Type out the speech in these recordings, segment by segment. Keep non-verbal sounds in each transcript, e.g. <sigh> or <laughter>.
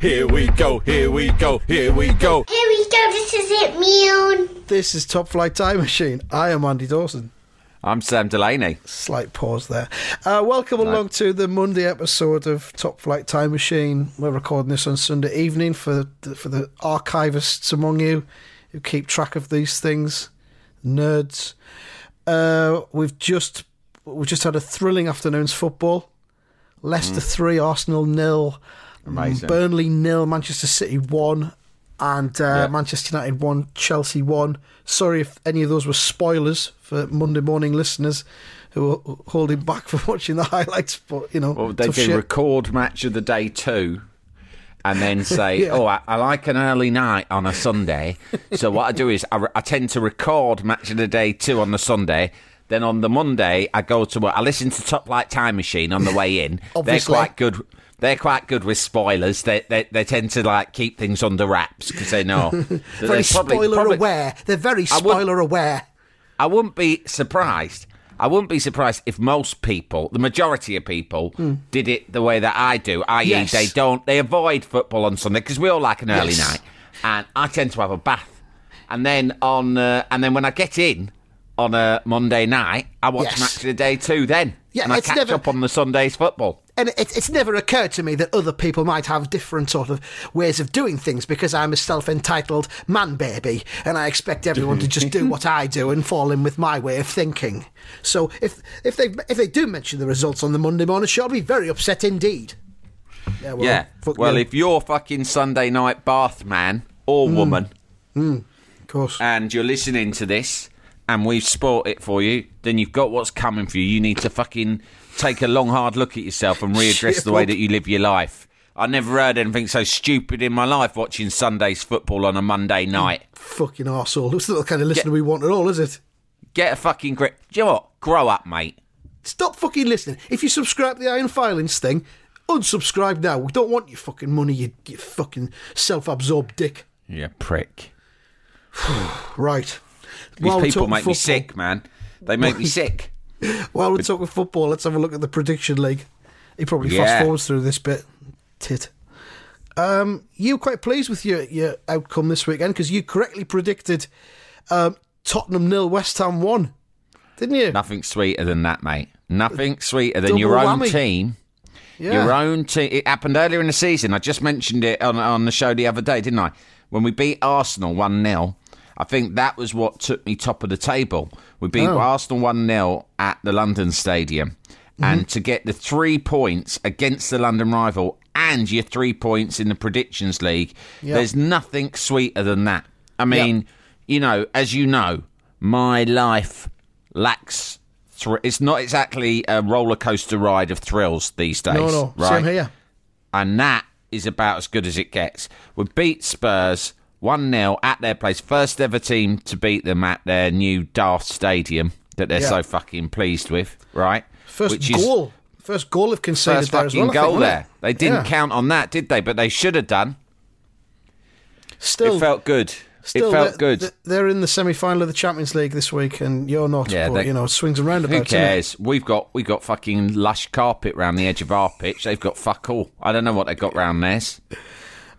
Here we go. Here we go. Here we go. Here we go, this is it, Mew. This is Top Flight Time Machine. I am Andy Dawson. I'm Sam Delaney. Slight pause there. Uh, welcome along to the Monday episode of Top Flight Time Machine. We're recording this on Sunday evening for the, for the archivists among you who keep track of these things, nerds. Uh, we've just we've just had a thrilling afternoon's football. Leicester three, Arsenal nil, Amazing. Burnley nil, Manchester City one, and uh, Yeah. Manchester United one, Chelsea one. Sorry if any of those were spoilers for Monday morning listeners who are holding back <laughs> from watching the highlights. But you know, Well, they do shit. record match of the day two, and then <laughs> say, Yeah. "Oh, I, I like an early night on a Sunday." so what I do is I, re- I tend to record match of the day two on the Sunday. Then on the Monday, I go to work. I listen to Top Flight Time Machine on the way in. Obviously. They're quite good. They're quite good with spoilers. They they, they tend to like keep things under wraps because they know. <laughs> very probably- spoiler probably- aware. They're very I spoiler aware. I wouldn't be surprised. I wouldn't be surprised if most people, the majority of people, did it the way that I do. I.e.. Yes. they don't, they avoid football on Sunday because we all like an early Yes. night, and I tend to have a bath, and then on, uh, and then when I get in on a Monday night, I watch Yes. match of the day too. Then, Yeah, and I catch never- up on the Sunday's football. And it, it's never occurred to me that other people might have different sort of ways of doing things because I'm a self-entitled man baby and I expect everyone to just do what I do and fall in with my way of thinking. So if if they if they do mention the results on the Monday morning show, I'll be very upset indeed. Yeah, well, yeah. Well, if you're fucking Sunday night bath man or Hmm. woman. of course. and you're listening to this and we've sport it for you, then you've got what's coming for you. You need to fucking take a long, hard look at yourself and <laughs> readdress Shit the way that you live your life. I never heard anything so stupid in my life watching Sunday's football on a Monday night. Fucking arsehole. It's not the kind of listener we want at all, is it? Get a fucking grip. Do you know what? Grow up, mate. Stop fucking listening. If you subscribe to the Iron Filings thing, unsubscribe now. We don't want your fucking money, you, you fucking self-absorbed dick. Yeah, prick. <sighs> Right. These While people make me sick, man. They make me sick. While we're talking football, let's have a look at the prediction league. He probably Yeah. fast forwards through this bit. Tit. Um, you were quite pleased with your, your outcome this weekend because you correctly predicted um, Tottenham nil, West Ham one, didn't you? Nothing sweeter than that, mate. Nothing sweeter than Double your own whammy. team yeah. Your own team. It happened earlier in the season. I just mentioned it on, on the show the other day, didn't I? When we beat Arsenal 1 0. I think that was what took me top of the table. We beat Oh. Arsenal 1 0 at the London Stadium. Mm-hmm. And to get the three points against the London rival and your three points in the Predictions League, Yeah. there's nothing sweeter than that. I mean, you know, as you know, my life lacks. Thr- it's not exactly a roller coaster ride of thrills these days. no, no, right? same here. and that is about as good as it gets. We beat Spurs 1 0 at their place. First ever team to beat them at their new Darth Stadium that they're Yeah. so fucking pleased with, right? First Which is goal, first goal of conceded First there as fucking well. I think, goal there. They didn't Yeah. count on that, did they? But they should have done. Still, it felt good. still it felt they're, good. they're- in the semi-final of the Champions League this week, and you're not. Yeah, but, they- you know, swings and roundabouts. Who cares? We've got we got fucking lush carpet round the edge of our pitch. They've got fuck all. I don't know what they got round theirs,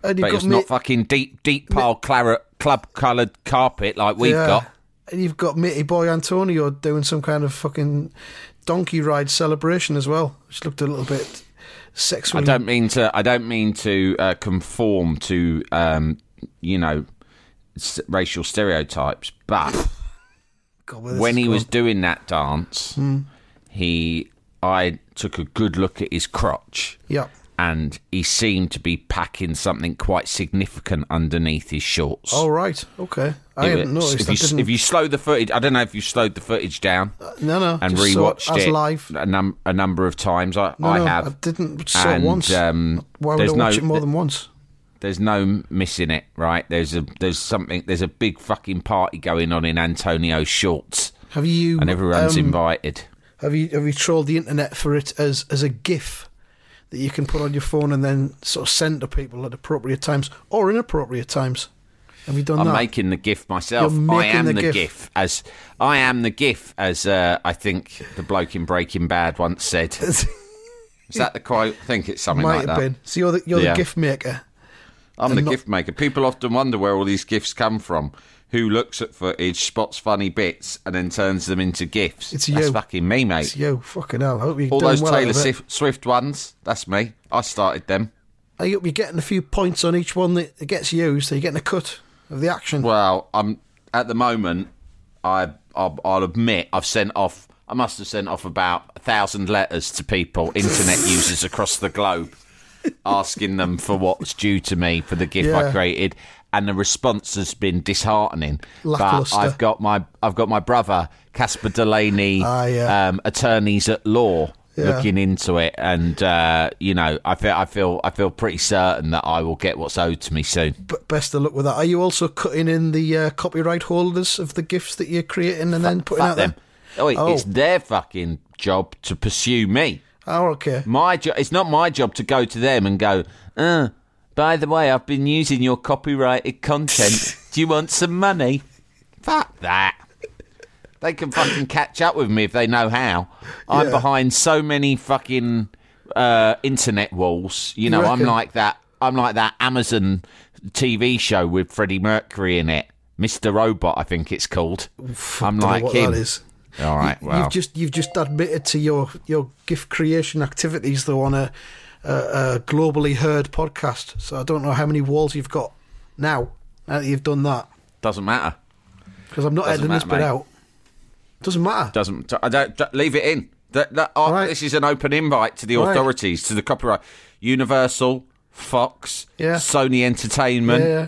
And you've but got it's Mi- not fucking deep deep pile claret club coloured carpet like we've yeah. got. And you've got Mitty Boy Antonio doing some kind of fucking donkey ride celebration as well, which looked a little bit sexually. I don't mean to. I don't mean to uh, conform to, um, you know, s- racial stereotypes. But God, when he was doing that dance, Hmm. he, I took a good look at his crotch, yeah, and he seemed to be packing something quite significant underneath his shorts. Oh right, okay. I It hadn't noticed. If you, if you slow the footage, I don't know if you slowed the footage down no, no, and it rewatched as it live. a, num- a number of times. I, No, I no, have. I didn't saw and, it once. Um, Why would I watch no, it more than once? There's no missing it, right? There's a there's something. There's a big fucking party going on in Antonio's shorts, Have you? and everyone's um, invited. Have you have you trolled the internet for it as as a GIF that you can put on your phone and then sort of send to people at appropriate times or inappropriate times? Have you done I'm that? making the GIF myself. I am the the, GIF. GIF. as I am the GIF as uh, I think the bloke in Breaking Bad once said. <laughs> Is that the quote? I think it's something Might like have that. been. So you're the you're Yeah. the GIF maker. I'm the not- gift maker. People often wonder where all these gifts come from. Who looks at footage, spots funny bits, and then turns them into gifts? It's That's you. fucking me, mate. It's you. Fucking hell. I hope you're all those well Taylor. Swift, ones, that's me. I started them. I hope you're getting a few points on each one that gets used. So you're getting a cut of the action. Well, I'm at the moment. I I'll, I'll admit I've sent off. I must have sent off about a thousand letters to people, internet <laughs> users across the globe, asking them for what's due to me for the gift I created, and the response has been disheartening. But I've got my I've got my brother Casper Delaney, <laughs> Ah, yeah. um, attorneys at law. Yeah. Looking into it, and uh, you know, I feel, I feel, I feel pretty certain that I will get what's owed to me soon. But best of luck with that. Are you also cutting in the uh, copyright holders of the gifts that you're creating and then putting out them. there? Oh, it- Oh. it's their fucking job to pursue me. Oh, okay. My job. It's not my job to go to them and go. Uh, by the way, I've been using your copyrighted content. <laughs> Do you want some money? Fuck that. They can fucking catch up with me if they know how. I'm Yeah. behind so many fucking uh, internet walls. You know, I'm reckon? like that. I'm like that Amazon TV show with Freddie Mercury in it, Mr. Robot. I think it's called. I'm Don't know like what him. that is. All right. You- Well, You've just you've just admitted to your your gift creation activities though on a, a, a globally heard podcast. So I don't know how many walls you've got now. Now that you've done that, doesn't matter. because I'm not Doesn't editing this matter, bit mate. out. Doesn't matter. Doesn't. I don't, don't- leave it in. That, that, oh, Right. This is an open invite to the Right. authorities, to the copyright. Universal, Fox, Yeah. Sony Entertainment, Yeah,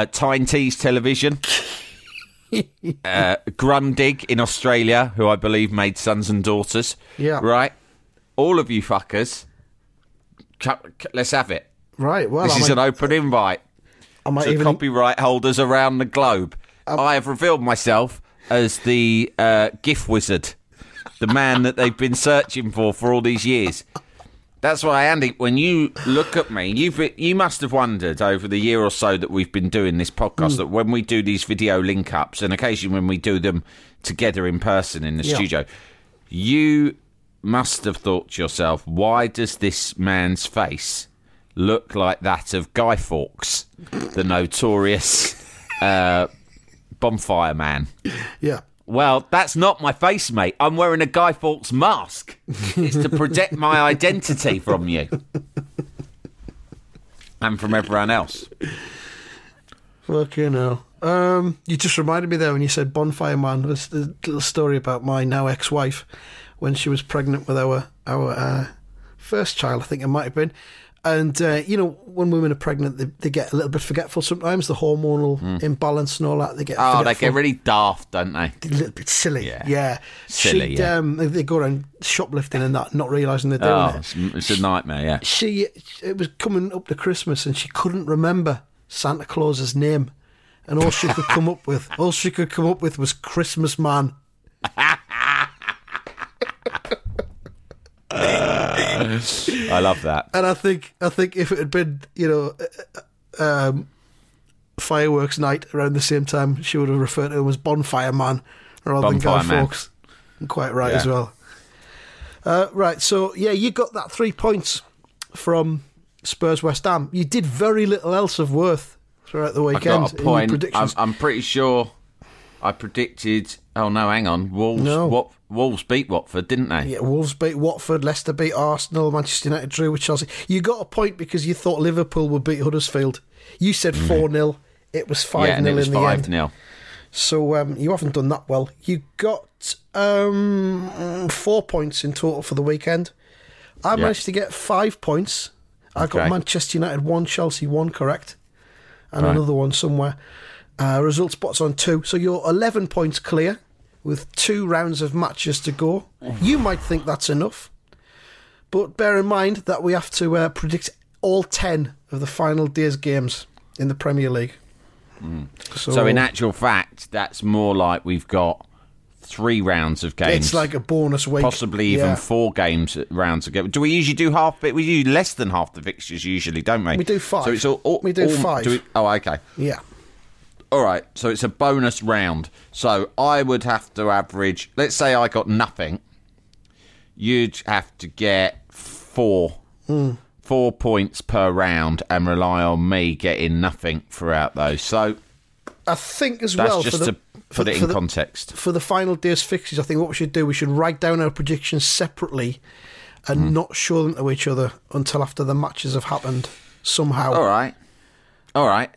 uh, Tyne Tees Television, <laughs> uh, Grundy in Australia, who I believe made Sons and Daughters. Yeah. Right? All of you fuckers, let's have it. right. Well, This I is might, an open invite I might to even copyright holders around the globe. I have revealed myself as the uh, GIF wizard, the man that they've been searching for for all these years. That's why, Andy, when you look at me, you've you must have wondered over the year or so that we've been doing this podcast that when we do these video link ups, and occasionally when we do them together in person in the Yeah. studio, you must have thought to yourself, why does this man's face look like that of Guy Fawkes, the notorious uh, bonfire man? yeah. Well, that's not my face, mate. I'm wearing a Guy Fawkes mask. it's to protect my identity from you and from everyone else. Fucking hell. Um, you just reminded me there when you said Bonfire Man. There's a little story about my now ex-wife when she was pregnant with our our uh, first child. I think it might have been. And uh, you know, when women are pregnant, they, they get a little bit forgetful sometimes. The hormonal imbalance and all that. They get. Oh, they get really daft, don't they? a little bit silly. Yeah. Yeah, Silly, yeah. Um, they- go around shoplifting and that, not realising they're doing Oh, it. it's, it's a nightmare, yeah. She, it was coming up to Christmas and she couldn't remember Santa Claus's name, and all she could come up with, all she could come up with was Christmas Man. <laughs> I love that. And I think, I think if it had been, you know, uh, um, fireworks night around the same time, she would have referred to him as Bonfire Man rather than Guy Bonfire Man. Fawkes. Quite right Yeah. as well. Uh, right, so yeah, you got that three points from Spurs West Ham. You did very little else of worth throughout the weekend. I got a point. I'm. I'm pretty sure I predicted. Oh, no, hang on. Wolves, No. Wat, Wolves beat Watford, didn't they? Yeah, Wolves beat Watford, Leicester beat Arsenal, Manchester United drew with Chelsea. You got a point because you thought Liverpool would beat Huddersfield. You said 4 0. It was 5 Mm. yeah, and 0 it was in the 5 end. 0. So um, you haven't done that well. You got um, four points in total for the weekend. I managed to get five points. I got Manchester United one, Chelsea one correct, and Right. another one somewhere. Uh, result spots on two, so you're 11 points clear with two rounds of matches to go. You might think that's enough, but bear in mind that we have to uh, predict all 10 of the final day's games in the Premier League. So, So in actual fact, that's more like we've got three rounds of games. it's like a bonus week. possibly even Yeah. four games rounds ago. Do we usually do half? We do less than half the fixtures usually, don't we? We do five. So it's all, all We do all- five. we- oh, okay. Yeah. All right. So it's a bonus round. So I would have to average. Let's say I got nothing. You'd have to get four. Hmm. Four points per round and rely on me getting nothing throughout those. So I think as well just for the, to for, put it for in the, context. for the final day's fixtures, I think what we should do, we should write down our predictions separately and Mm-hmm. not show them to each other until after the matches have happened somehow. All right. All right.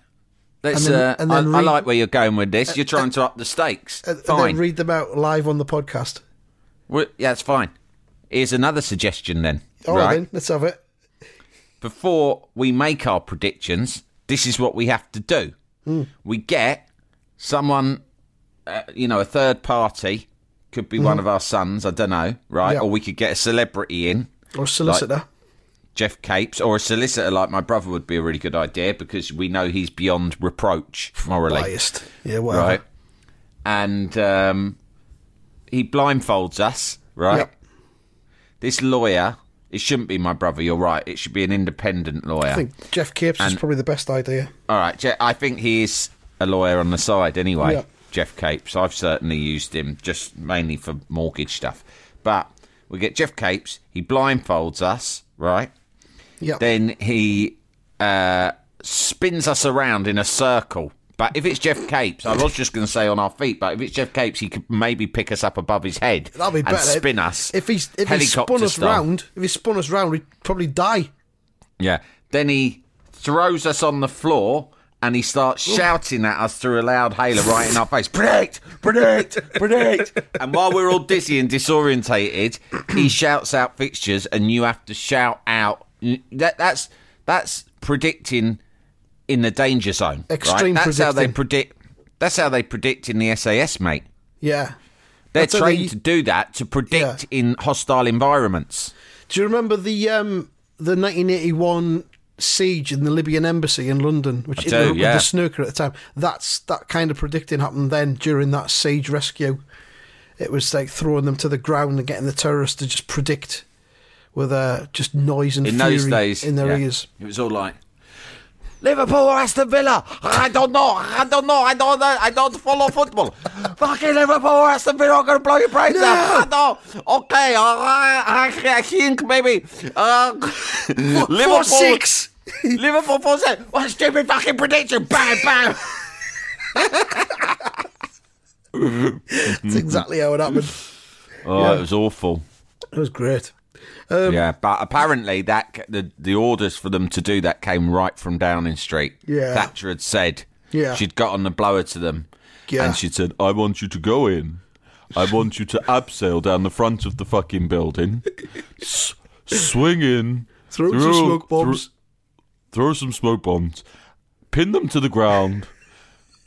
Let's. And then- uh, and then I, I like where you're going with this. You're trying to up the stakes. And, and fine. then read them out live on the podcast. Well, yeah, it's fine. Here's another suggestion then. All right, right. then, let's have it. Before we make our predictions, this is what we have to do. Hmm. We get someone, uh, you know, a third party. Could be one of our sons. I don't know, right? Yeah. Or we could get a celebrity in. Or solicitor. Geoff Capes or a solicitor like my brother would be a really good idea because we know he's beyond reproach morally. Biased. Yeah, whatever. right? And um, he blindfolds us, right? Yep. This lawyer, it shouldn't be my brother. You're right. It should be an independent lawyer. I think Geoff Capes is probably the best idea. All right, I think he is a lawyer on the side anyway. Yep. Geoff Capes. I've certainly used him just mainly for mortgage stuff. But we get Geoff Capes. He blindfolds us, right? Yeah. Then he uh, spins us around in a circle. But if it's Geoff Capes, I was just going to say on our feet. But if it's Geoff Capes, he could maybe pick us up above his head That'll be and better. spin us. If he's if he helicopter spun us style. round, if he spun us round, we'd probably die. Yeah. Then he throws us on the floor and he starts shouting at us through a loud hailer right in our face. Predict! Predict! Predict! <laughs> and while we're all dizzy and disorientated, he shouts out fixtures and you have to shout out. That, that's that's predicting in the danger zone. right? Extreme That's how they predict. That's how they predict in the SAS, mate. Yeah. They're That's trained they- to do that to predict in hostile environments. Do you remember the um, the 1981 siege in the Libyan embassy in London, which do, the, with yeah. the snooker at the time? That's that kind of predicting happened then during that siege rescue. It was like throwing them to the ground and getting the terrorists to just predict with uh, just noise and in fury those days in their yeah, ears. It was all like Liverpool or Aston Villa. I don't know. I don't know. I don't. Know. I don't follow football. <laughs> Fucking Liverpool or Aston Villa are going to blow your brains out. I know. Okay. I, I, I think maybe uh, <laughs> Liverpool six. <laughs> Liverpool four six. What a stupid fucking prediction! Bang bang. That's exactly how it happened. Oh, it was awful. It was great. Um, yeah, but apparently that the the orders for them to do that came right from Downing Street. Yeah. Thatcher had said. Yeah. she'd got on the blower to them, Yeah. And she said, I want you to go in. I want you to abseil down the front of the fucking building. S- swing in. Throw some smoke bombs. throw some smoke bombs. Pin them to the ground.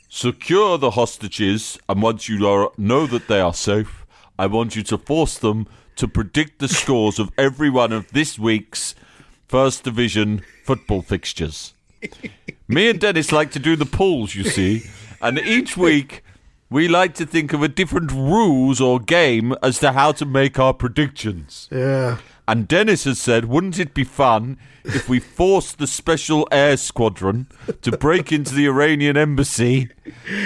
Secure the hostages. And once you are, know that they are safe, I want you to force them to predict the scores of every one of this week's First Division football fixtures. Me and Dennis like to do the polls, you see, and each week we like to think of a different rules or game as to how to make our predictions. Yeah. And Dennis has said, wouldn't it be fun if we forced the Special Air Squadron to break into the Iranian embassy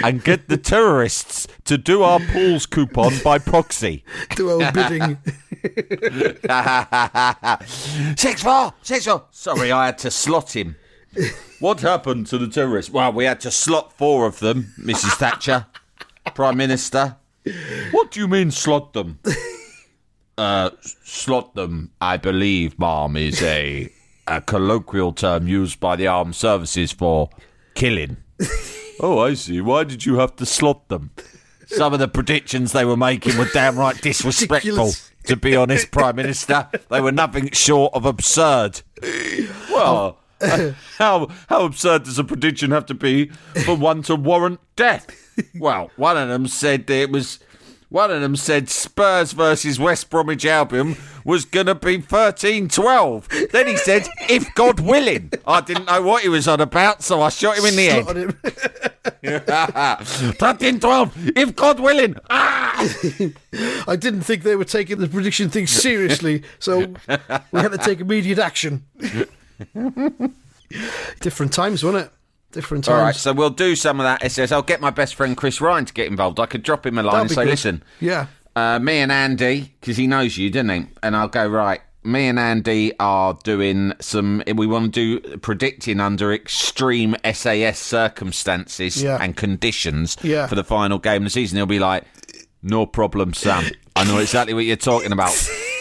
and get the terrorists to do our pools coupon by proxy? Do our <laughs> bidding. six four, six four. Sorry, I had to slot him. What happened to the terrorists? Well, we had to slot four of them, Mrs. Thatcher, Prime Minister. What do you mean slot them? Uh, slot them, I believe, ma'am, is a, <laughs> a colloquial term used by the armed services for killing. <laughs> Oh, I see. Why did you have to slot them? Some of the predictions they were making were downright <laughs> disrespectful. To be honest, Prime Minister, they were nothing short of absurd. Well, how how absurd does a prediction have to be for one to warrant death? Well, one of them said that it was. One of them said Spurs versus West Bromwich Albion was going to be 13 12. Then he said, if God willing. I didn't know what he was on about, so I shot him in the head. Slotted him. <laughs> 13 12, if God willing. Ah! <laughs> I didn't think they were taking the prediction thing seriously, so we had to take immediate action. <laughs> Different times, wasn't it? Different times. All right, so we'll do some of that SS. I'll get my best friend Chris Ryan to get involved. I could drop him a line That'd and say, good. listen, Yeah. uh, me and Andy, because he knows you, didn't he? And I'll go, right, me and Andy are doing some, we want to do predicting under extreme SAS circumstances Yeah. and conditions Yeah. for the final game of the season. He'll be like, no problem, Sam. I know exactly what you're talking about.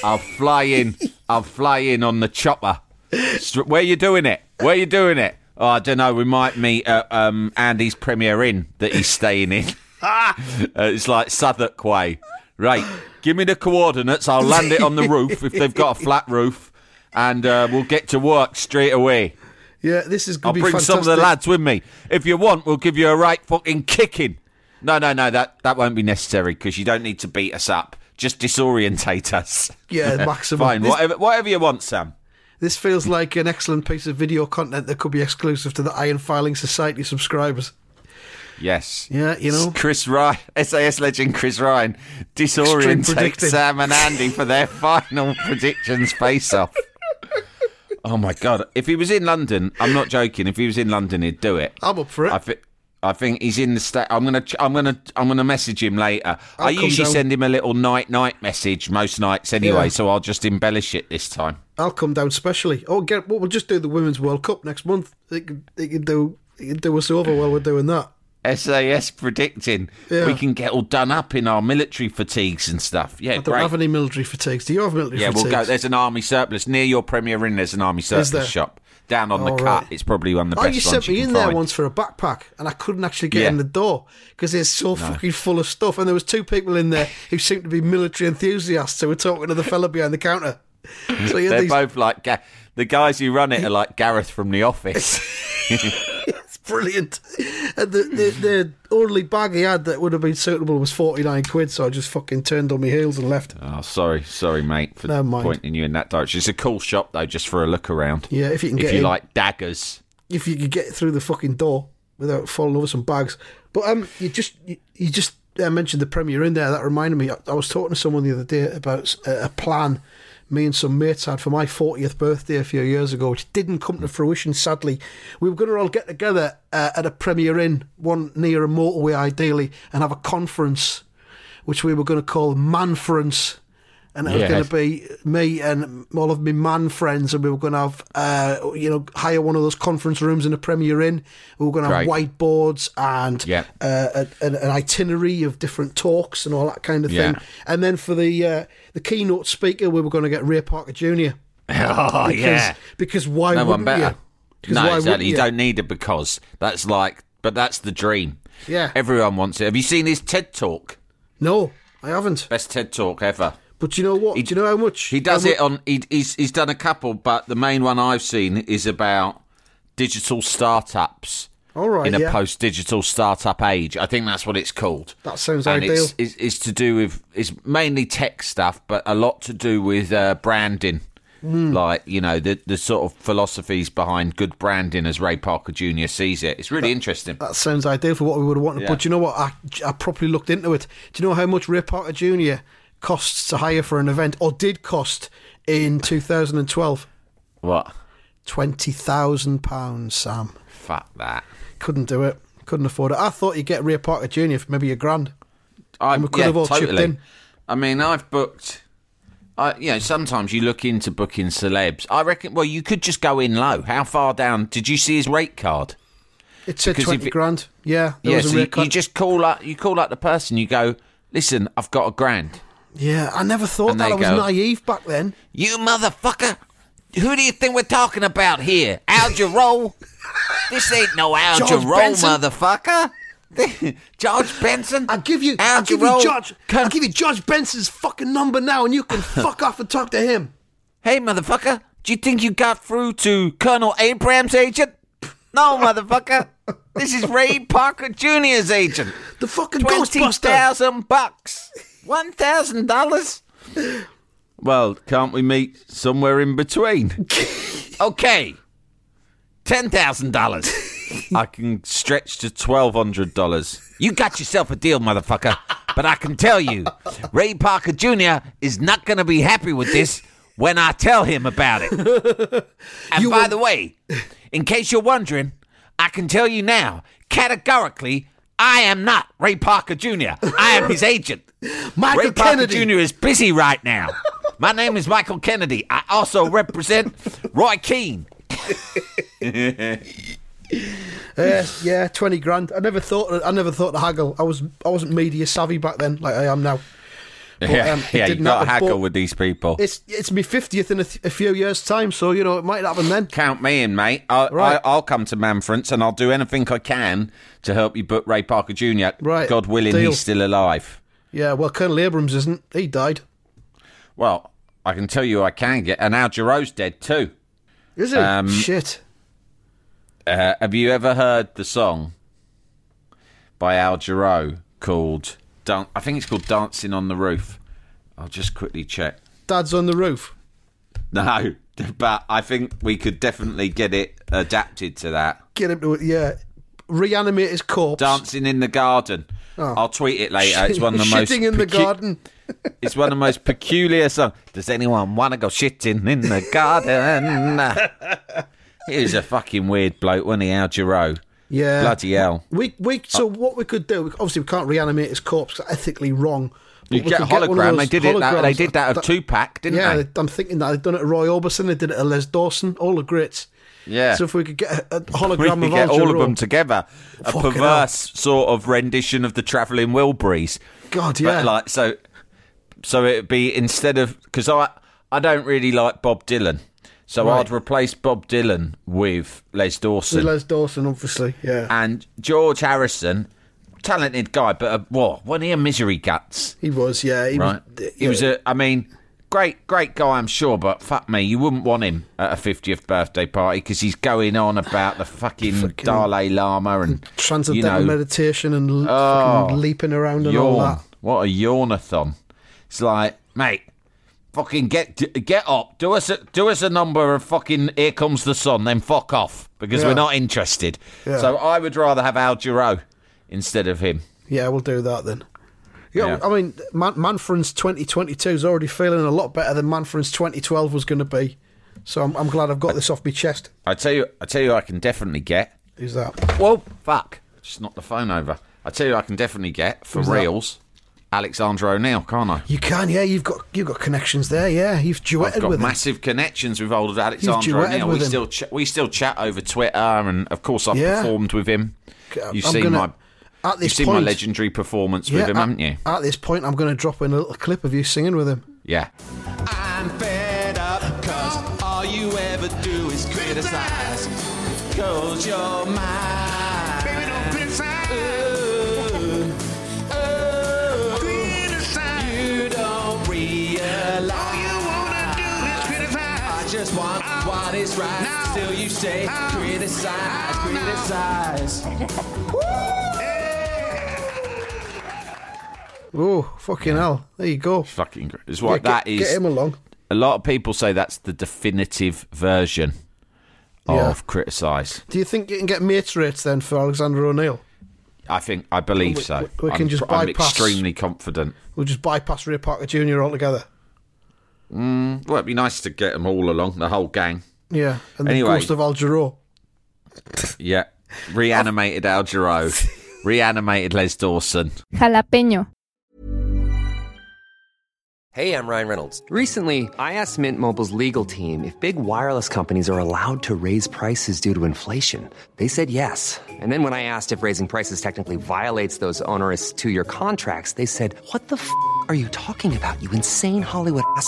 I'll fly in. I'll fly in on the chopper. Where you doing it? Where you doing it? Oh, I don't know. We might meet at um, Andy's Premier Inn that he's staying in. <laughs> uh, it's like Southwark Way. Right. Give me the coordinates. I'll land it on the roof if they've got a flat roof, and uh, we'll get to work straight away. Yeah, this is I'll going to be bring fantastic. some of the lads with me. If you want, we'll give you a right fucking kicking. No, no, no. That that won't be necessary because you don't need to beat us up. Just disorientate us. Yeah, <laughs> maximum. Fine. This- Whatever, whatever you want, Sam. This feels like an excellent piece of video content that could be exclusive to the Iron Filing Society subscribers. Yes. Yeah, you know. Chris Ryan, SAS legend Chris Ryan, Extreme disorientate. Sam and Andy for their final predictions face off. Oh my god! If he was in London, I'm not joking. If he was in London, he'd do it. I'm up for it. I think. I think he's in the state. I'm gonna, ch- I'm gonna, I'm gonna message him later. I'll I usually down. send him a little night night message most nights anyway, Yeah. so I'll just embellish it this time. I'll come down specially. Oh, get well, we'll just do the Women's World Cup next month. It can, can do it can do us over while we're doing that. SAS predicting Yeah. we can get all done up in our military fatigues and stuff. Yeah, I don't great. have any military fatigues. Do you have military fatigues? Yeah, we'll go. There's an army surplus near your Premier Inn. There's an army surplus shop down on the All cut. right. It's probably one of the Oh, best you sent me you in there find. once for a backpack, and I couldn't actually get Yeah. in the door because it's so fucking full of stuff. And there was two people in there who seemed to be military enthusiasts who were talking to the fella behind the counter. So They're these, both like the guys who run it are like Gareth from The Office. <laughs> <laughs> brilliant. And the, the the only bag he had that would have been suitable was forty nine quid. So I just fucking turned on my heels and left. oh, sorry, sorry, mate, for Never mind. pointing you in that direction. It's a cool shop though, just for a look around. Yeah, if you can if get you in. like daggers. if you could get through the fucking door without falling over some bags. But um, you just you, you just uh, mentioned the Premier in there. That reminded me. I, I was talking to someone the other day about a, a plan me and some mates had for my 40th birthday a few years ago, which didn't come to fruition. Sadly, we were going to all get together uh, at a Premier Inn, one near a motorway, ideally, and have a conference, which we were going to call Manference. And it was going to be me and all of my man friends, and we were going to have, uh, you know, hire one of those conference rooms in a Premier Inn. We were going to have whiteboards and Yeah. uh, a- an, an itinerary of different talks and all that kind of Yeah. thing. And then for the uh, the keynote speaker, we were going to get Ray Parker Jr. <laughs> Oh Because, yeah, Because why no one wouldn't better. you? Because No, why exactly. wouldn't You don't need it because that's like, but that's the dream. Yeah. everyone wants it. Have you seen his TED talk? No, I haven't. Best TED talk ever. But you know what? He- Do you know how much He does how it on. He, he's he's done a couple, but the main one I've seen is about digital startups. All right, in a yeah. post-digital startup age, I think that's what it's called. That sounds and ideal. It's, it's, it's to do with it's mainly tech stuff, but a lot to do with uh, branding, Hmm. like you know the the sort of philosophies behind good branding as Ray Parker Jr. sees it. It's really interesting. That sounds ideal for what we would have wanted. Yeah. But you know what? I, I properly looked into it. Do you know how much Ray Parker Jr. costs to hire for an event, or did cost in 2012? What? £20,000, Sam. Fuck that. Couldn't do it. Couldn't afford it. I thought you'd get Ray Parker Jr. for maybe a grand. I, And we could yeah, have all chipped totally. in. I mean, I've booked. I, you know, sometimes you look into booking celebs. I reckon. Well, you could just go in low. How far down? Did you see his rate card? It said Because 20 it- grand. Yeah, there yeah, was so you, you just call up. You call up the person. You go, listen, I've got a grand. Yeah, I never thought And that. I was go- naive back then. You motherfucker! Who do you think we're talking about here? Al Jarreau? this ain't no Al Jarreau, motherfucker. <laughs> George Benson. I'll give you, Al I'll give you George, can- I'll give you George Benson's fucking number now, and you can <laughs> fuck off and talk to him. Hey, motherfucker, do you think you got through to Colonel Abrams' agent? No, motherfucker. This is Ray Parker Jr.'s agent. The fucking Twenty Ghostbuster. thousand bucks. One thousand dollars. Well, can't we meet somewhere in between? <laughs> okay. Ten thousand dollars. <laughs> I can stretch to twelve hundred dollars. You got yourself a deal, motherfucker. But I can tell you, Ray Parker Jr. is not going to be happy with this when I tell him about it. <laughs> And by the way, in case you're wondering, I can tell you now, categorically, I am not Ray Parker Jr. I am his agent. <laughs> Michael Ray Parker Kennedy. Jr. is busy right now. My name is Michael Kennedy. I also represent Roy Keane. <laughs> Uh, yeah, twenty grand. I never thought. I never thought to haggle. I was. I wasn't media savvy back then, like I am now. But, yeah, um, it yeah you got haggle with these people. It's it's my fiftieth in a, th- a few years' time, so you know it might happen then. Count me in, mate. I, Right. I, I'll come to Manference and I'll do anything I can to help you book Ray Parker Jr. Right, God willing, deal. he's still alive. Yeah, well, Colonel Abrams isn't. He died. Well, I can tell you I can get. And Al Jarreau's dead too. Is he? Um, Shit. Uh, have you ever heard the song by Al Jarreau called? Dan- I think it's called "Dancing on the Roof." I'll just quickly check. Dad's on the roof. No, <laughs> but I think we could definitely get it adapted to that. Get him to yeah. Reanimate his corpse. Dancing in the garden. Oh. I'll tweet it later. It's one of the <laughs> most Oh. Shitting in the garden. <laughs> It's one of the most peculiar songs. Does anyone want to go shitting in the garden? he was a fucking weird bloke, wasn't he, Al Jarreau? Yeah. Bloody hell. We we uh, so what we could do? Obviously, we can't reanimate his corpse. ethically wrong. But You get a hologram. those They did it. That, they did that of Tupac, didn't yeah, they? Yeah, I'm thinking that they've done it to Roy Orbison. They did it to Les Dawson. All the greats. Yeah. So if we could get a, a <laughs> we could of get all of them together. A Fucking perverse sort of rendition of the Travelling Wilburys. God, But yeah. like so, so it'd be instead of because I I don't really like Bob Dylan, so Right. I'd replace Bob Dylan with Les Dawson Les Dawson, obviously. Yeah, and George Harrison. Talented guy, but a, what? Wasn't he a misery guts? he was. Yeah, he Right. was. He was a. I mean, great, great guy, I'm sure, but fuck me, you wouldn't want him at a 50th birthday party because he's going on about the fucking, Fucking- Dalai Lama and transcendental you know, meditation and Oh, fucking leaping around and all that. What a yawnathon! It's like, mate, fucking get get up, do us a, do us a number of fucking Here Comes the Sun, then fuck off because Yeah. we're not interested. Yeah. So I would rather have Al Jarreau instead of him. Yeah, we'll do that then. Yeah, Yeah. I mean, Man- Manference 2022 is already feeling a lot better than Manference 2012 was going to be. So I'm, I'm glad I've got this off my chest. I tell you, I tell you, I can definitely get. Who's that? Whoa, fuck! Just knocked the phone over. I tell you, I can definitely get for Who's reals. Alexander O'Neal, can't I? You can, yeah. You've got you've got connections there, yeah. You've duetted I've got with him. massive connections with old Alexander O'Neal. with We him. still ch- we still chat over Twitter, and of course I've Yeah. performed with him. I'm You've seen gonna- my at you've this seen my legendary performance Yeah, with him, at, haven't you? At this point, I'm going to drop in a little clip of you singing with him. Yeah. I'm fed up cause all you ever do is criticize. Close your mind. Is right. Still you say criticize, criticize. <laughs> Oh, fucking hell. There you go. Fucking great. It's Yeah, what that get, is. Get him along. A lot of people say that's the definitive version Yeah. of criticise. Do you think you can get mates rates then for Alexander O'Neal? I think I believe We- so. we- we can I'm, just I'm extremely confident. We'll just bypass Ray Parker Jr. altogether. Mm, well, it'd be nice to get them all along, the whole gang. Yeah. And Anyway. the ghost of Al Jarreau. Yeah. Reanimated Al Jarreau. Reanimated Les Dawson. Jalapeño. Hey, I'm Ryan Reynolds. Recently, I asked Mint Mobile's legal team if big wireless companies are allowed to raise prices due to inflation. They said yes. And then when I asked if raising prices technically violates those onerous two year contracts, they said, What the f are you talking about, you insane Hollywood ass?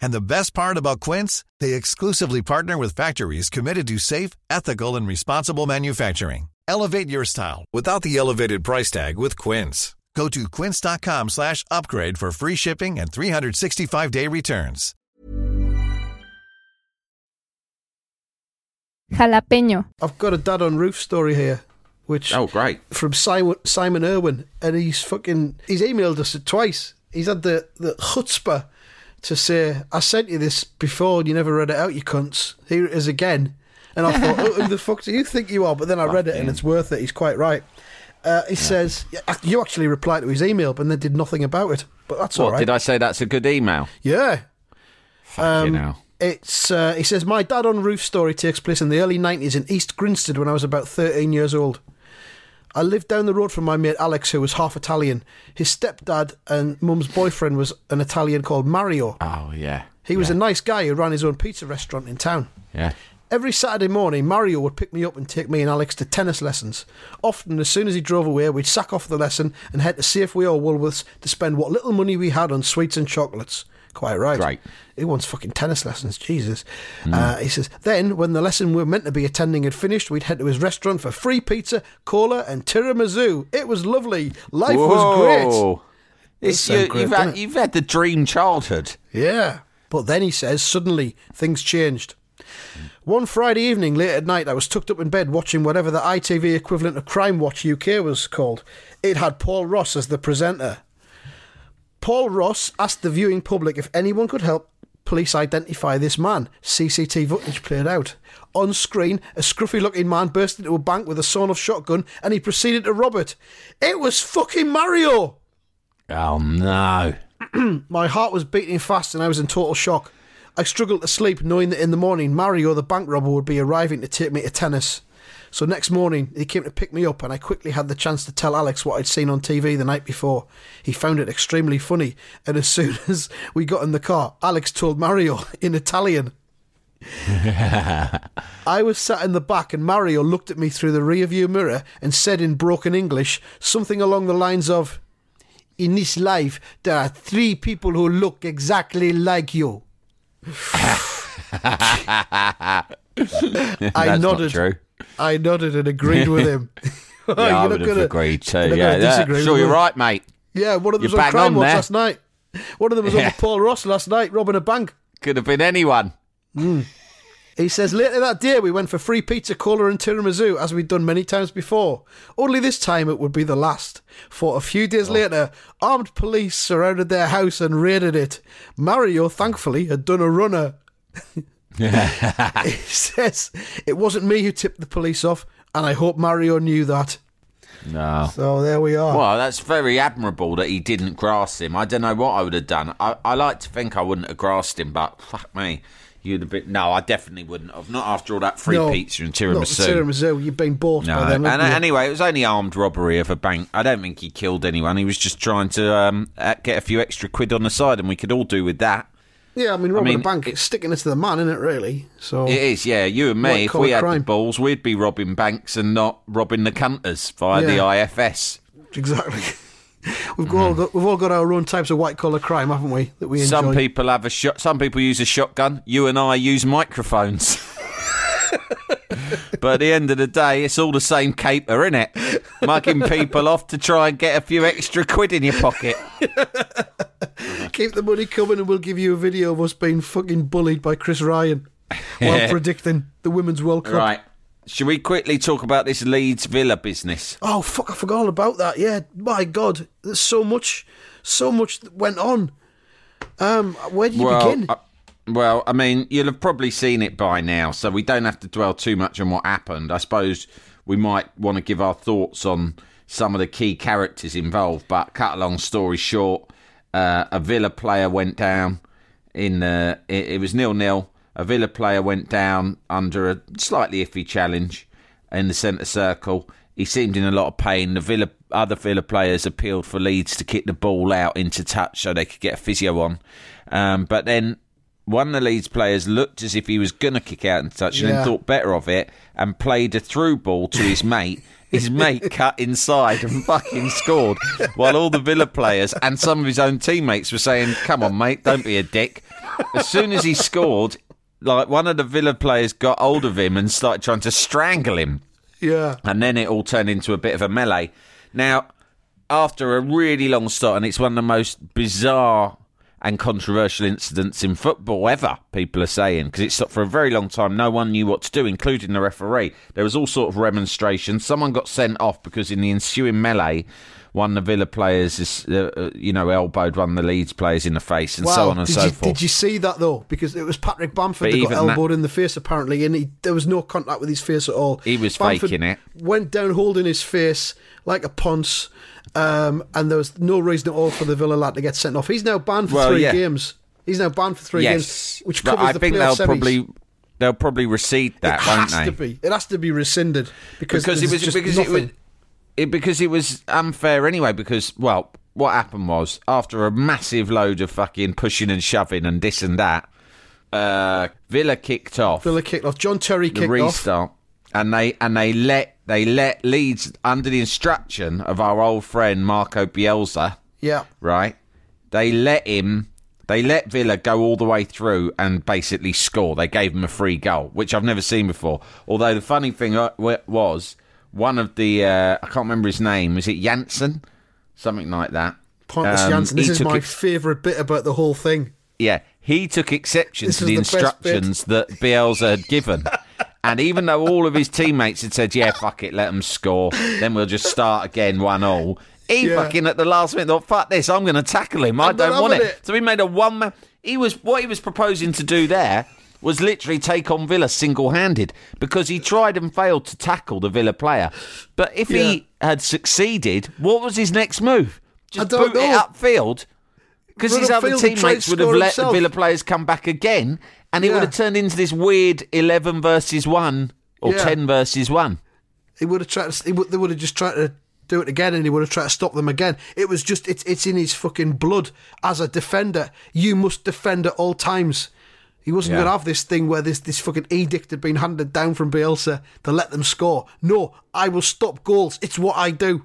And the best part about Quince, they exclusively partner with factories committed to safe, ethical, and responsible manufacturing. Elevate your style without the elevated price tag with Quince. Go to quince.com slash upgrade for free shipping and 365-day returns. Jalapeño. I've got a dad on roof story here, which Oh, great. from Simon, Simon Irwin, and he's fucking he's emailed us twice. He's had the the chutzpah to say, "I sent you this before, and you never read it out, you cunts. Here it is again." And I thought, oh, "Who the fuck do you think you are?" But then I read it, and it's worth it. He's quite right. Uh, he says, "You actually replied to his email, but then did nothing about it." But that's all What right. did I say? That's a good email. Yeah. Fuck you know. It's uh, he says my dad on roof story takes place in the early nineties in East Grinstead when I was about thirteen years old. I lived down the road from my mate Alex, who was half Italian. His stepdad and mum's boyfriend was an Italian called Mario. Oh yeah. He was yeah. a nice guy who ran his own pizza restaurant in town. Yeah. Every Saturday morning, Mario would pick me up and take me and Alex to tennis lessons. Often, as soon as he drove away, we'd sack off the lesson and head to Safeway or Woolworths to spend what little money we had on sweets and chocolates. Quite right. Great. Who wants fucking tennis lessons? Jesus. Uh, he says, then, when the lesson we were meant to be attending had finished, we'd head to his restaurant for free pizza, cola, and tiramisu. It was lovely. Life was great. Whoa. It's, you, great, you've, had, it? you've had the dream childhood. Yeah. But then he says, suddenly, things changed. One Friday evening, late at night, I was tucked up in bed watching whatever the ITV equivalent of Crime Watch UK was called. It had Paul Ross as the presenter. Paul Ross asked the viewing public if anyone could help police identify this man. CCTV footage played out. On screen, a scruffy looking man burst into a bank with a sawn off shotgun and he proceeded to rob it. It was fucking Mario! Oh no. <clears throat> My heart was beating fast and I was in total shock. I struggled to sleep knowing that in the morning Mario the bank robber would be arriving to take me to tennis. So next morning he came to pick me up and I quickly had the chance to tell Alex what I'd seen on TV the night before. He found it extremely funny and as <laughs> soon as we got in the car, Alex told Mario <laughs> in Italian. <laughs> I was sat in the back and Mario looked at me through the rearview mirror and said in broken English something along the lines of in this life, there are three people who look exactly like you. <laughs> I nodded. I nodded and agreed with him. <laughs> Yeah, <laughs> You're I not would have agreed too. Yeah, yeah. sure, you're right, mate. Yeah, one of them was You're on Crime on Watch last night. One of them was Yeah. with Paul Ross last night, robbing a bank. Could have been anyone. Hmm. He says later that day we went for free pizza, cola, and tiramisu as we'd done many times before. Only this time it would be the last. For a few Oh. days later, armed police surrounded their house and raided it. Mario, thankfully, had done a runner. <laughs> <laughs> he says it wasn't me who tipped the police off, and I hope Mario knew that. No. So there we are. Well, that's very admirable that he didn't grass him. I don't know what I would have done. I, I like to think I wouldn't have grassed him, but fuck me. You'd have been. No, I definitely wouldn't have. Not after all that free No, pizza and tiramisu. tiramisu. You've been bought No, by them. and anyway, it was only armed robbery of a bank. I don't think he killed anyone. He was just trying to um, uh, get a few extra quid on the side, and we could all do with that. yeah, I mean, robbing mean, a bank, it's sticking it to the man, isn't it? Really. So It is, yeah. You and me, if we had crime. the balls, we'd be robbing banks and not robbing the cunters via the IFS. Exactly. <laughs> <laughs> We've all mm-hmm. got we've all got our own types of white collar crime, haven't we? That we enjoy. Some people have a shot. Some people use a shotgun. You and I use microphones. <laughs> but at the end of the day, it's all the same caper, isn't it? Mugging people off to try and get a few extra quid in your pocket. <laughs> Keep the money coming, and we'll give you a video of us being fucking bullied by Chris Ryan while predicting the Women's World Cup. Right. Should we quickly talk about this Leeds Villa business? Oh fuck! I forgot all about that. Yeah, my God, there's so much, so much that went on. Um, where do you well, begin? uh, well, I mean, you'll have probably seen it by now, so we don't have to dwell too much on what happened. I suppose we might want to give our thoughts on some of the key characters involved, but cut a long story short, uh, a Villa player went down. in uh, it, it was nil nil. A Villa player went down under a slightly iffy challenge in the centre circle. He seemed in a lot of pain. The Villa other Villa players appealed for Leeds to kick the ball out into touch so they could get a physio on. Um, but then one of the Leeds players looked as if he was going to kick out into touch and then thought better of it and played a through ball to his <laughs> mate. His mate cut inside and fucking scored, while all the Villa players and some of his own teammates were saying, "Come on, mate, don't be a dick." As soon as he scored, like one of the Villa players got hold of him and started trying to strangle him Yeah. and then it all turned into a bit of a melee. Now, after a really long start, and it's one of the most bizarre and controversial incidents in football ever, people are saying, because it stopped for a very long time. No one knew what to do, including the referee. There was all sort of remonstrations. Someone got sent off because in the ensuing melee, one of the Villa players, is, uh, uh, you know, elbowed one of the Leeds players in the face, and so on and did so you, forth. Did you see that though? Because it was Patrick Bamford But that got even that- elbowed in the face apparently, and he, there was no contact with his face at all. He was Bamford faking it. Went down holding his face like a ponce, um, and there was no reason at all for the Villa lad to get sent off. He's now banned for Well, three yeah. games. He's now banned for three yes, games, which covers but I the think they'll semis. probably they'll probably recede that, it won't has they? to be. It has to be rescinded because, because it was just because it was nothing. It, because it was unfair anyway. Because well, what happened was after a massive load of fucking pushing and shoving and this and that, uh, Villa kicked off Villa kicked off. John Terry the kicked off. restart, and they and they let they let Leeds under the instruction of our old friend Marco Bielsa Yeah, right? They let him, they let Villa go all the way through and basically score. They gave him a free goal, which I've never seen before. Although the funny thing uh, was, one of the, uh, I can't remember his name, was it Jansson? Something like that. Pontus Um, Jansson. This is my ex- favourite bit about the whole thing. yeah, he took exception This to the the instructions that Bielsa had given. <laughs> And even though all of his teammates had said, yeah, fuck it, let them score, then we'll just start again, one all. He Yeah. fucking at the last minute thought, fuck this, I'm going to tackle him. I I'm don't want it. it. So he made a one man. He was, what he was proposing to do there was literally take on Villa single handed because he tried and failed to tackle the Villa player. But if he had succeeded, what was his next move? Just it know. upfield? Because his other upfield and try and teammates would have let himself. the Villa players come back again, and it Yeah. would have turned into this weird eleven versus one or Yeah. ten versus one. He would have tried. To, he would, they would have just tried to do it again, and he would have tried to stop them again. It was just it's it's in his fucking blood as a defender. You must defend at all times. He wasn't Yeah. going to have this thing where this this fucking edict had been handed down from Bielsa to let them score. No, I will stop goals. It's what I do.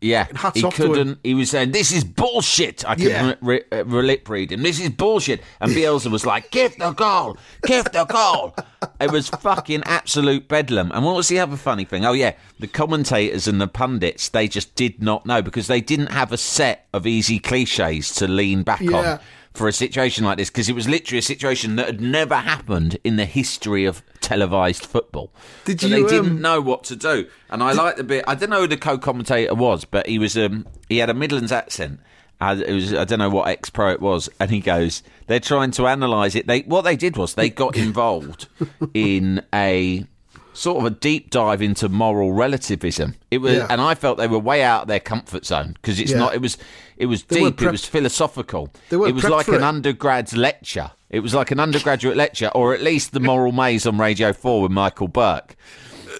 Yeah, hats he off to him. couldn't. He was saying, "This is bullshit." I could Yeah. re- re- lip read him. This is bullshit. And <laughs> Bielsa was like, "Give the goal, give the goal." It was fucking absolute bedlam. And what was the other funny thing? Oh yeah, the commentators and the pundits they just did not know because they didn't have a set of easy cliches to lean back Yeah. on for a situation like this because it was literally a situation that had never happened in the history of televised football. Did so you, they didn't um, know what to do. And I like the bit. I don't know who the co-commentator was, but he was. Um, he had a Midlands accent. Uh, it was. I don't know what ex pro it was. And he goes, "They're trying to analyse it. They what they did was they got <laughs> involved in a." Sort of a deep dive into moral relativism. It was, Yeah. and I felt they were way out of their comfort zone because it's Yeah. not. It was, it was They deep. It was philosophical. It was like an it. undergrad's lecture. It was like an undergraduate lecture, or at least the moral maze on Radio Four with Michael Buerk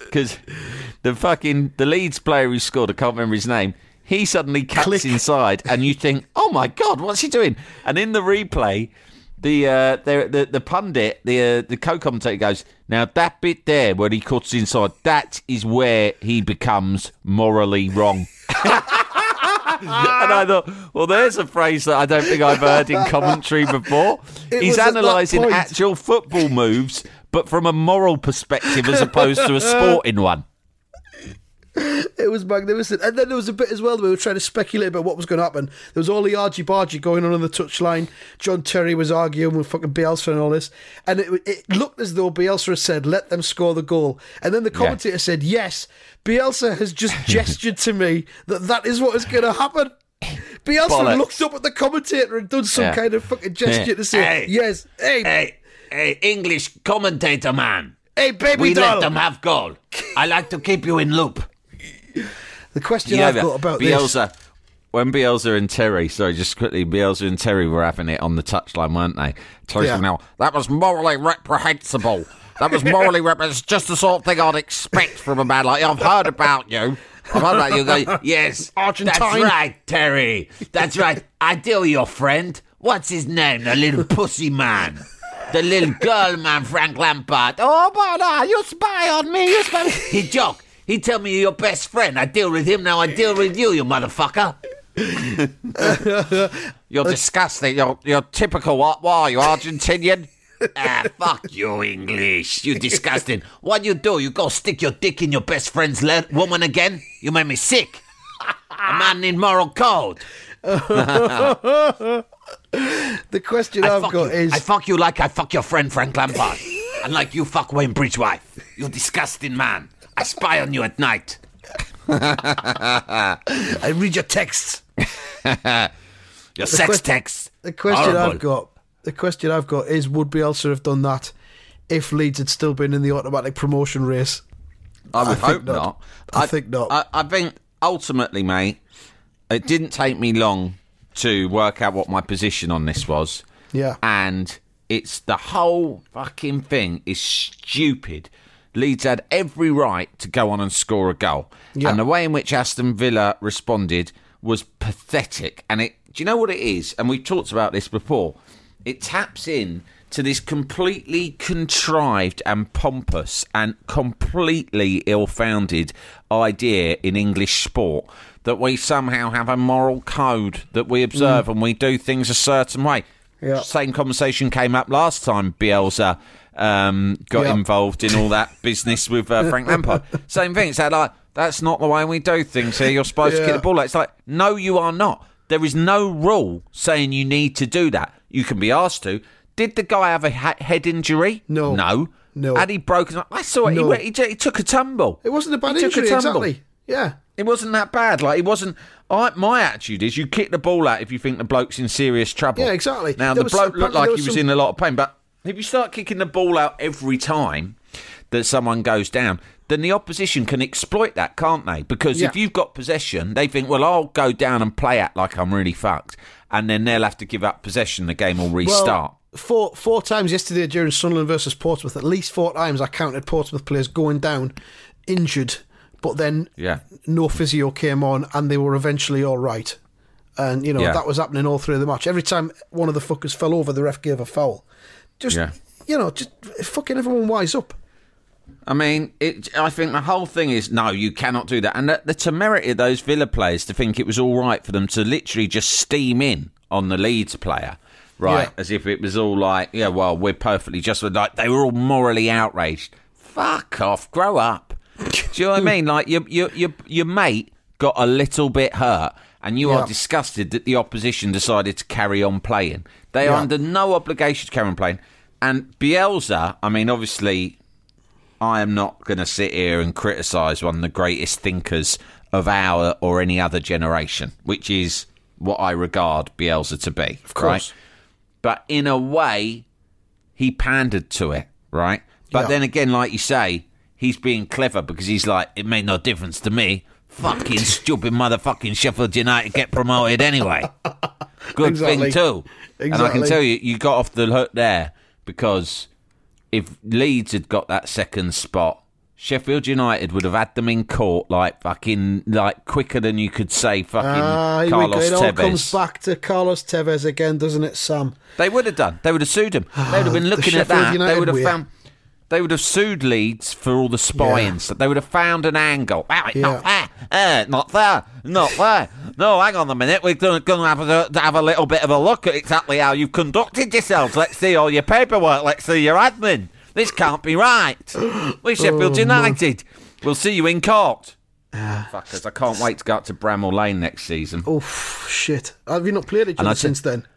because the fucking the Leeds player who scored, I can't remember his name. He suddenly cuts Click. inside, and you think, "Oh my god, what's he doing?" And in the replay, the uh, the, the the pundit, the uh, the co-commentator goes, "Now that bit there where he cuts inside, that is where he becomes morally wrong." <laughs> and I thought, well, there's a phrase that I don't think I've heard in commentary before. <laughs> It He's was at that analysing actual football moves, but from a moral perspective as opposed to a sporting one. <laughs> It was magnificent. And then there was a bit as well that we were trying to speculate about what was going to happen. There was all the argy bargy going on on the touchline. John Terry was arguing with fucking Bielsa and all this. And it, it looked as though Bielsa had said, let them score the goal. And then the commentator said, yes, Bielsa has just <laughs> gestured to me that that is what is going to happen. Bielsa Bollocks. looked up at the commentator and done some Yeah. kind of fucking gesture Yeah. to say, Hey. yes, hey, hey, Hey, hey, English commentator man. Hey, baby We doll. let them have goal. I like to keep you in loop. The question You know I've got about this. Bielsa, when Bielsa and Terry, sorry, just quickly, Bielsa and Terry were having it on the touchline, weren't they? Terry Yeah. now, that was morally reprehensible. That was morally reprehensible. It's just the sort of thing I'd expect from a man like you. I've heard about you. I've heard about you. Go, yes, Argentine. That's right, Terry. That's right. I deal your friend. What's his name? The little pussy man. The little girl man, Frank Lampard. Oh, but uh, you spy on me. You spy. He joke. He tell me you're your best friend. I deal with him now. I deal with you, you motherfucker. <laughs> you're disgusting. You're, you're typical. What? Why? You Argentinian? <laughs> ah, fuck you, English. You disgusting. What you do? You go stick your dick in your best friend's le- woman again? You made me sick. A man in moral code. <laughs> The question I I've got you. is I fuck you like I fuck your friend Frank Lampard. and like you fuck Wayne Bridge wife. You disgusting man. I spy on you at night. <laughs> I read your texts. <laughs> Your sex quest- texts. The question Horrible. I've got, the question I've got is: Would Bielsa have done that if Leeds had still been in the automatic promotion race? I would I hope not. not. I think not. I, I think ultimately, mate, it didn't take me long to work out what my position on this was. Yeah. And it's the whole fucking thing is stupid. Leeds had every right to go on and score a goal. Yeah. And the way in which Aston Villa responded was pathetic. And it do you know what it is? And we've talked about this before. It taps in to this completely contrived and pompous and completely ill-founded idea in English sport that we somehow have a moral code that we observe mm. and we do things a certain way. Same conversation came up last time Bielsa um, got Yeah. involved in all that business with uh, Frank Lampard. <laughs> Same thing. It's that like that's not the way we do things here. You're supposed to kick the ball. out. It's like no, you are not. There is no rule saying you need to do that. You can be asked to. Did the guy have a ha- head injury? No. No. No. Had he broken? I saw it. He, No. went, he, j- he took a tumble. It wasn't a bad He injury, exactly. Yeah. It wasn't that bad. Like it wasn't. I, my attitude is you kick the ball out if you think the bloke's in serious trouble. Yeah, exactly. Now There the bloke some- looked like he was some- in a lot of pain, but if you start kicking the ball out every time that someone goes down, then the opposition can exploit that, can't they? Because if you've got possession, they think, well, I'll go down and play out like I'm really fucked, and then they'll have to give up possession. The game will restart. Well, four four times yesterday during Sunderland versus Portsmouth. At least four times I counted Portsmouth players going down injured, but then Yeah. no physio came on and they were eventually all right. And you know Yeah. that was happening all through the match. Every time one of the fuckers fell over, the ref gave a foul. Just Yeah. you know, just fucking everyone wise up. I mean, it, I think the whole thing is no, you cannot do that. And the, the temerity of those Villa players to think it was all right for them to literally just steam in on the Leeds player, right? Yeah. As if it was all like, yeah, well, we're perfectly just like they were all morally outraged. Fuck off, grow up. do you know what I <laughs> mean? Like your your your your mate got a little bit hurt. And you Yeah. are disgusted that the opposition decided to carry on playing. They are under no obligation to carry on playing. And Bielsa, I mean, obviously, I am not going to sit here and criticise one of the greatest thinkers of our or any other generation, which is what I regard Bielsa to be. Of course. But in a way, he pandered to it, right? But Yeah. then again, like you say, he's being clever because he's like, it made no difference to me. Fucking stupid motherfucking Sheffield United get promoted anyway. <laughs> Good Exactly. thing too. And I can tell you, you got off the hook there because if Leeds had got that second spot, Sheffield United would have had them in court like fucking like quicker than you could say fucking Ah. Carlos It all Tevez. comes back to Carlos Tevez again, doesn't it, Sam? They would have done. They would have sued him. They would have been The looking at Sheffield that. United they would have found. They would have sued Leeds for all the spying Yeah. stuff. They would have found an angle. Ah, Yeah. Not fair. Eh, not fair. Not fair. No, hang on a minute. We're going to have a, have a little bit of a look at exactly how you've conducted yourselves. Let's see all your paperwork. Let's see your admin. This can't be right. We're Sheffield Oh, United. We'll see you in court. Fuckers, I can't wait to go up to Bramall Lane next season. Oh shit! Have you not played each I other t- since then?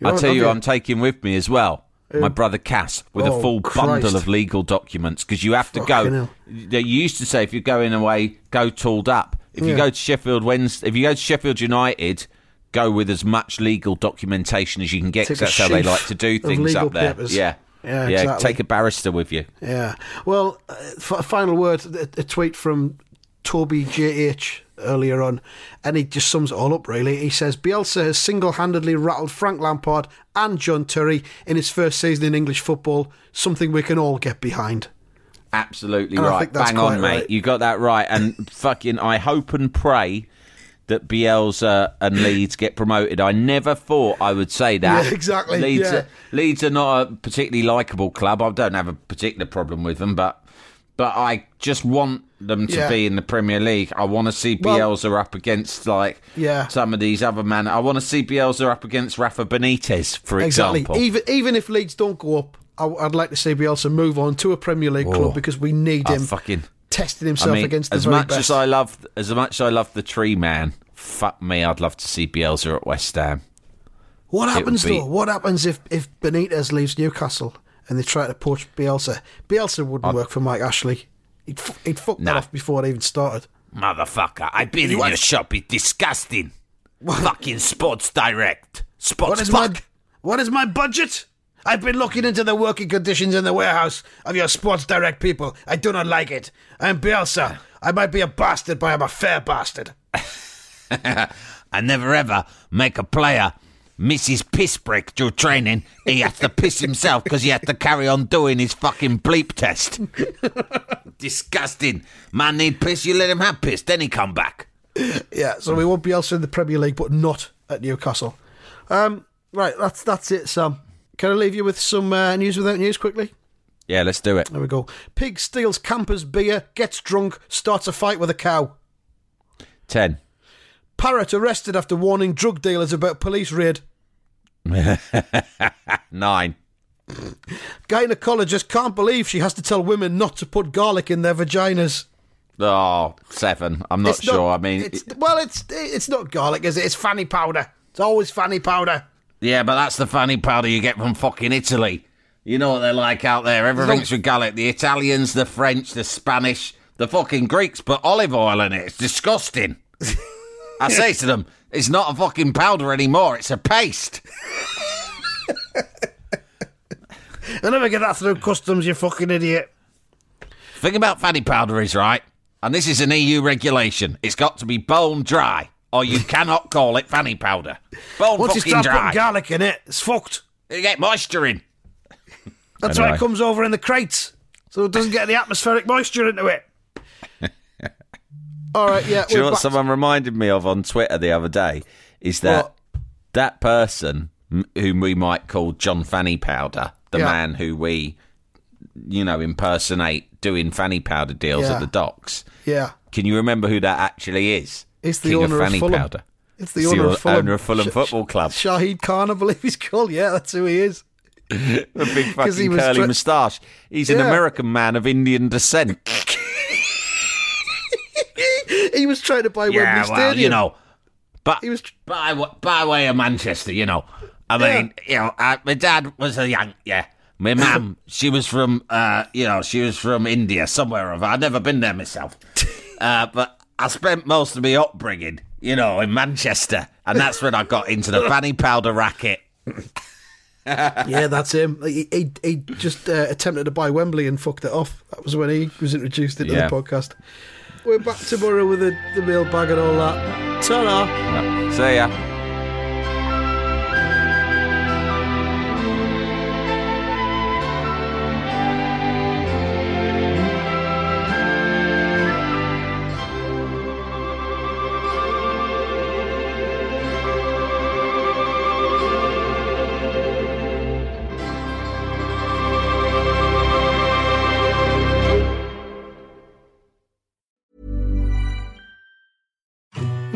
You I'll tell have you, I'm taking with me as well my brother Cass with Oh, a full Christ. bundle of legal documents because you have to Fucking go. hell. They used to say if you're going away, go tooled up. If you go to Sheffield Wednesday, if you go to Sheffield United, go with as much legal documentation as you can get. 'cause that's how they like to do things up there. papers. Yeah, Yeah, exactly. Take a barrister with you. Yeah. Well, uh, f- final word. A, a tweet from Toby JH earlier on, and he just sums it all up. Really, he says Bielsa has single-handedly rattled Frank Lampard and John Terry in his first season in English football. Something we can all get behind. Absolutely And I right. think that's Bang on, mate. right. You got that right. And <laughs> fucking, I hope and pray that Bielsa and Leeds get promoted. I never thought I would say that. Yeah, exactly, Leeds, yeah. are, Leeds are not a particularly likable club. I don't have a particular problem with them, but but I just want them to Yeah. be in the Premier League. I want to see Well- Bielsa up against like Yeah. some of these other men. I want to see Bielsa up against Rafa Benitez, for Exactly. example. Even even if Leeds don't go up, I, I'd like to see Bielsa move on to a Premier League Oh. club because we need Oh, him fucking testing himself against the as very much best. as I love, as much as I love the Tree Man, fuck me, I'd love to see Bielsa at West Ham. What happens be- though? What happens if, if Benitez leaves Newcastle and they tried to poach Bielsa? Bielsa wouldn't work for Mike Ashley. He'd, he'd fuck that off before it even started. Motherfucker, I've been You in your shop. It's disgusting. Fucking Sports Direct. Sports What is my what is my budget? I've been looking into the working conditions in the warehouse of your Sports Direct people. I do not like it. I'm Bielsa. I might be a bastard, but I'm a fair bastard. <laughs> I never ever make a player miss his piss during training. He has to piss himself because he had to carry on doing his fucking bleep test. <laughs> Disgusting. Man need piss, you let him have piss, then he come back. Yeah, so we want Bielsa in the Premier League, but not at Newcastle. Um, right, that's that's it, Sam. Can I leave you with some uh, news without news quickly? Yeah, let's do it. There we go. Pig steals camper's beer, gets drunk, starts a fight with a cow. Ten. Parrot arrested after warning drug dealers about police raid. <laughs> Nine. Gynecologist can't believe she has to tell women not to put garlic in their vaginas. Oh, seven. I'm not It's sure. I mean, it's, well, it's it's not garlic, is it? It's fanny powder. It's always fanny powder. yeah, but that's the fanny powder you get from fucking Italy. You know what they're like out there. Everything's with garlic. The Italians, the French, the Spanish, the fucking Greeks put olive oil in it. It's disgusting. <laughs> I say to them, it's not a fucking powder anymore. It's a paste. They'll never get that through customs, you fucking idiot. Thing about fanny powder is right, and this is an EU regulation. It's got to be bone dry, or you <laughs> cannot call it fanny powder. Bone Once you fucking start dry. putting garlic in it, it's fucked. you get moisture in. That's I why it comes over in the crates, so it doesn't get the atmospheric moisture into it. All right, yeah. <laughs> Do you know what someone reminded me of on Twitter the other day? Is that What? that person whom we might call John Fanny Powder, the Yeah. man who we, you know, impersonate doing fanny powder deals Yeah. at the docks. Yeah, Can you remember who that actually is? It's the King owner of of fanny Fulham. powder. it's the owner of Fulham. owner of Fulham Sh- Football Club. Shahid Khan, I believe he's called. Yeah, that's who he is. <laughs> The big <laughs> fucking curly tra- moustache. He's an American man of Indian descent. <laughs> He was trying to buy Wembley yeah, Stadium. well, you know, but He was- by by way of Manchester, you know. I mean, you know, my dad was a young, yeah. My mum, she was from, uh, you know, she was from India, somewhere of. I've never been there myself, <laughs> uh, but I spent most of my upbringing, you know, in Manchester, and that's when I got into the fanny powder racket. <laughs> yeah, that's him. He, he, he just uh, attempted to buy Wembley and fucked it off. That was when he was introduced into Yeah. the podcast. We're back tomorrow with the, the mailbag and all that. Ta-da! See ya.